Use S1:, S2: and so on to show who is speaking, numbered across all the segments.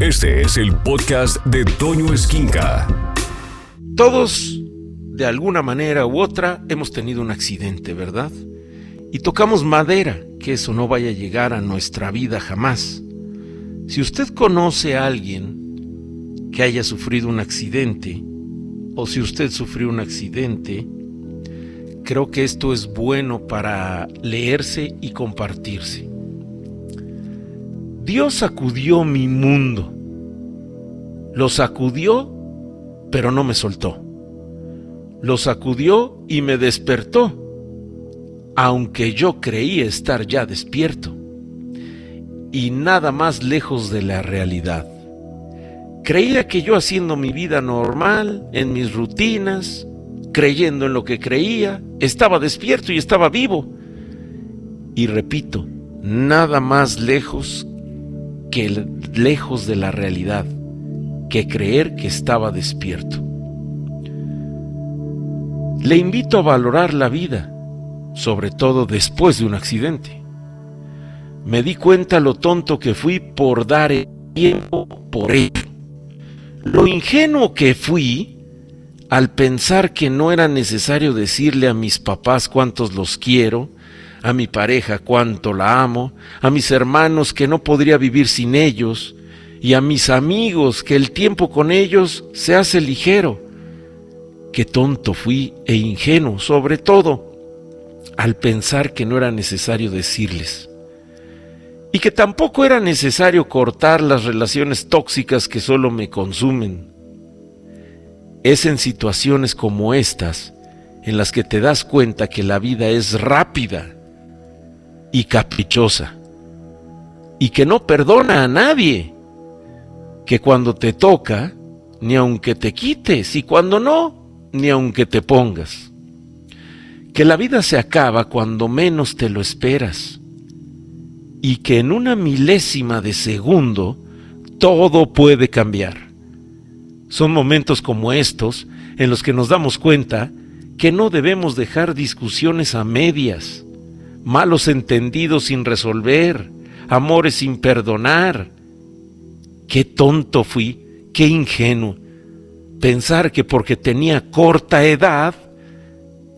S1: Este es el podcast de Toño Esquinca.
S2: Todos, de alguna manera u otra, hemos tenido un accidente, ¿verdad? Y tocamos madera, que eso no vaya a llegar a nuestra vida jamás. Si usted conoce a alguien que haya sufrido un accidente, o si usted sufrió un accidente, creo que esto es bueno para leerse y compartirse. Dios sacudió mi mundo. Lo sacudió, pero no me soltó. Lo sacudió y me despertó, aunque yo creía estar ya despierto. Y nada más lejos de la realidad. Creía que yo haciendo mi vida normal, en mis rutinas, creyendo en lo que creía, estaba despierto y estaba vivo. Y repito, nada más lejos que lejos de la realidad, que creer que estaba despierto. Le invito a valorar la vida, sobre todo después de un accidente. Me di cuenta lo tonto que fui por dar el tiempo por ello. Lo ingenuo que fui al pensar que no era necesario decirle a mis papás cuántos los quiero, a mi pareja cuánto la amo, a mis hermanos que no podría vivir sin ellos, y a mis amigos que el tiempo con ellos se hace ligero. Qué tonto fui e ingenuo, sobre todo, al pensar que no era necesario decirles. Y que tampoco era necesario cortar las relaciones tóxicas que solo me consumen. Es en situaciones como estas en las que te das cuenta que la vida es rápida y caprichosa y que no perdona a nadie, que cuando te toca, ni aunque te quites y cuando no, ni aunque te pongas, que la vida se acaba cuando menos te lo esperas y que en una milésima de segundo todo puede cambiar. Son momentos como estos en los que nos damos cuenta que no debemos dejar discusiones a medias, malos entendidos sin resolver, amores sin perdonar. Qué tonto fui, qué ingenuo. Pensar que porque tenía corta edad,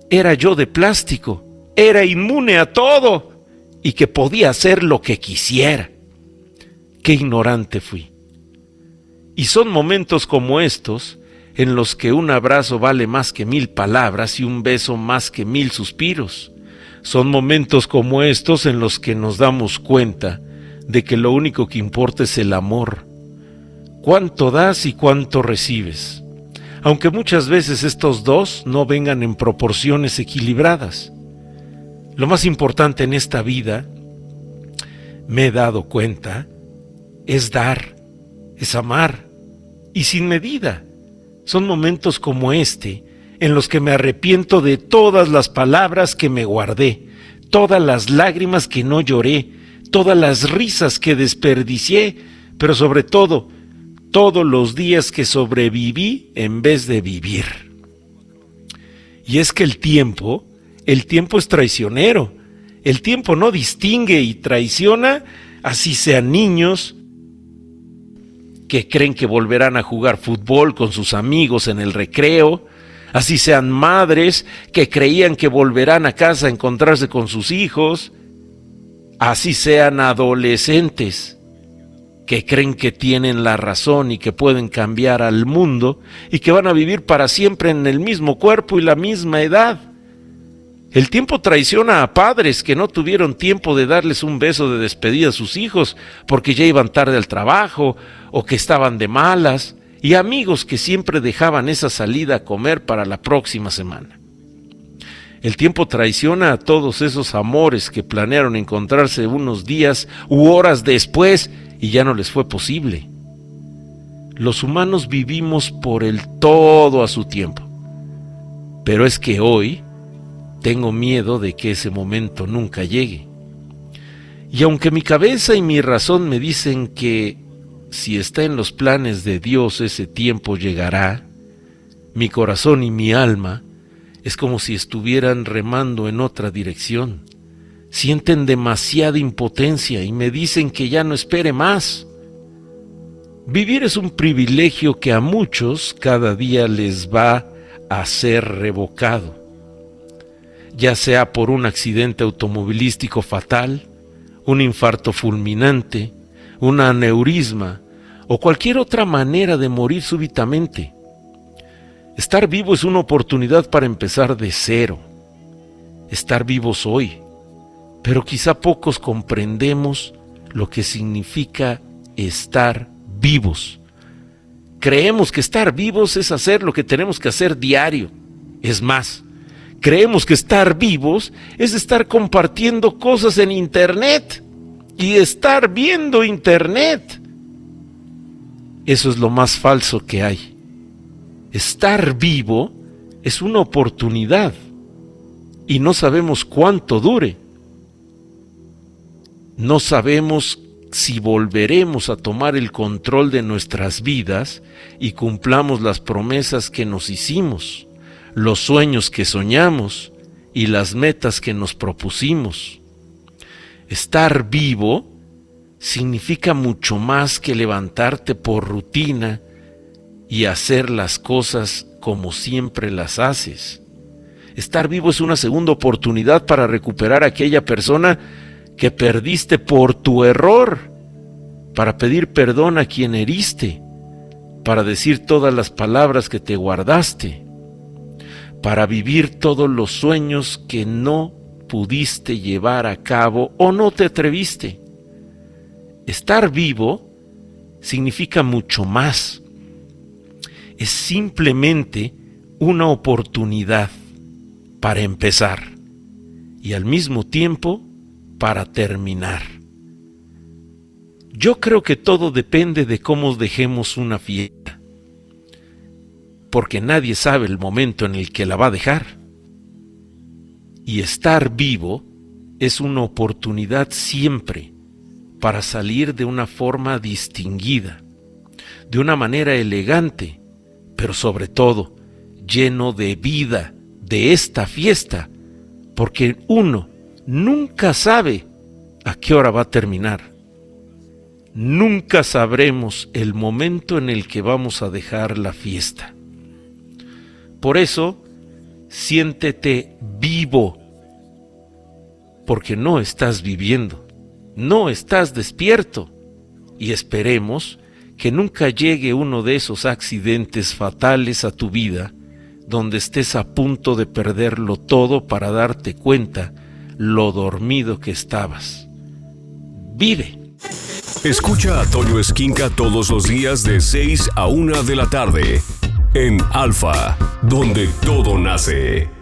S2: era yo de plástico, era inmune a todo y que podía hacer lo que quisiera. Qué ignorante fui. Y son momentos como estos en los que un abrazo vale más que mil palabras y un beso más que mil suspiros. Son momentos como estos en los que nos damos cuenta de que lo único que importa es el amor. Cuánto das y cuánto recibes. Aunque muchas veces estos dos no vengan en proporciones equilibradas. Lo más importante en esta vida, me he dado cuenta, es dar, es amar, y sin medida. Son momentos como este en los que me arrepiento de todas las palabras que me guardé, todas las lágrimas que no lloré, todas las risas que desperdicié, pero sobre todo, todos los días que sobreviví en vez de vivir. Y es que el tiempo, el tiempo es traicionero. El tiempo no distingue y traiciona, así sean niños, que creen que volverán a jugar fútbol con sus amigos en el recreo, así sean madres que creían que volverán a casa a encontrarse con sus hijos, así sean adolescentes que creen que tienen la razón y que pueden cambiar al mundo y que van a vivir para siempre en el mismo cuerpo y la misma edad. El tiempo traiciona a padres que no tuvieron tiempo de darles un beso de despedida a sus hijos porque ya iban tarde al trabajo o que estaban de malas y amigos que siempre dejaban esa salida a comer para la próxima semana. El tiempo traiciona a todos esos amores que planearon encontrarse unos días u horas después y ya no les fue posible. Los humanos vivimos por el todo a su tiempo. Pero es que hoy tengo miedo de que ese momento nunca llegue. Y aunque mi cabeza y mi razón me dicen que si está en los planes de Dios ese tiempo llegará, mi corazón y mi alma es como si estuvieran remando en otra dirección. Sienten demasiada impotencia y me dicen que ya no espere más. Vivir es un privilegio que a muchos cada día les va a ser revocado, ya sea por un accidente automovilístico fatal, un infarto fulminante, un aneurisma o cualquier otra manera de morir súbitamente. Estar vivo es una oportunidad para empezar de cero. Estar vivos hoy. Pero quizá pocos comprendemos lo que significa estar vivos. Creemos que estar vivos es hacer lo que tenemos que hacer diario. Es más, creemos que estar vivos es estar compartiendo cosas en Internet y estar viendo Internet. Eso es lo más falso que hay. Estar vivo es una oportunidad y no sabemos cuánto dure. No sabemos si volveremos a tomar el control de nuestras vidas y cumplamos las promesas que nos hicimos, los sueños que soñamos y las metas que nos propusimos. Estar vivo significa mucho más que levantarte por rutina y hacer las cosas como siempre las haces. Estar vivo es una segunda oportunidad para recuperar a aquella persona que perdiste por tu error, para pedir perdón a quien heriste, para decir todas las palabras que te guardaste, para vivir todos los sueños que no pudiste llevar a cabo o no te atreviste. Estar vivo significa mucho más. Es simplemente una oportunidad para empezar y al mismo tiempo para terminar. Yo creo que todo depende de cómo dejemos una fiesta, porque nadie sabe el momento en el que la va a dejar. Y estar vivo es una oportunidad siempre para salir de una forma distinguida, de una manera elegante, pero sobre todo lleno de vida de esta fiesta, porque uno nunca sabe a qué hora va a terminar. Nunca sabremos el momento en el que vamos a dejar la fiesta. Por eso, siéntete vivo, porque no estás viviendo, no estás despierto, y esperemos que nunca llegue uno de esos accidentes fatales a tu vida, donde estés a punto de perderlo todo para darte cuenta lo dormido que estabas. Vive.
S1: Escucha a Toño Esquinca todos los días de 6 a 1 de la tarde en Alfa, donde todo nace.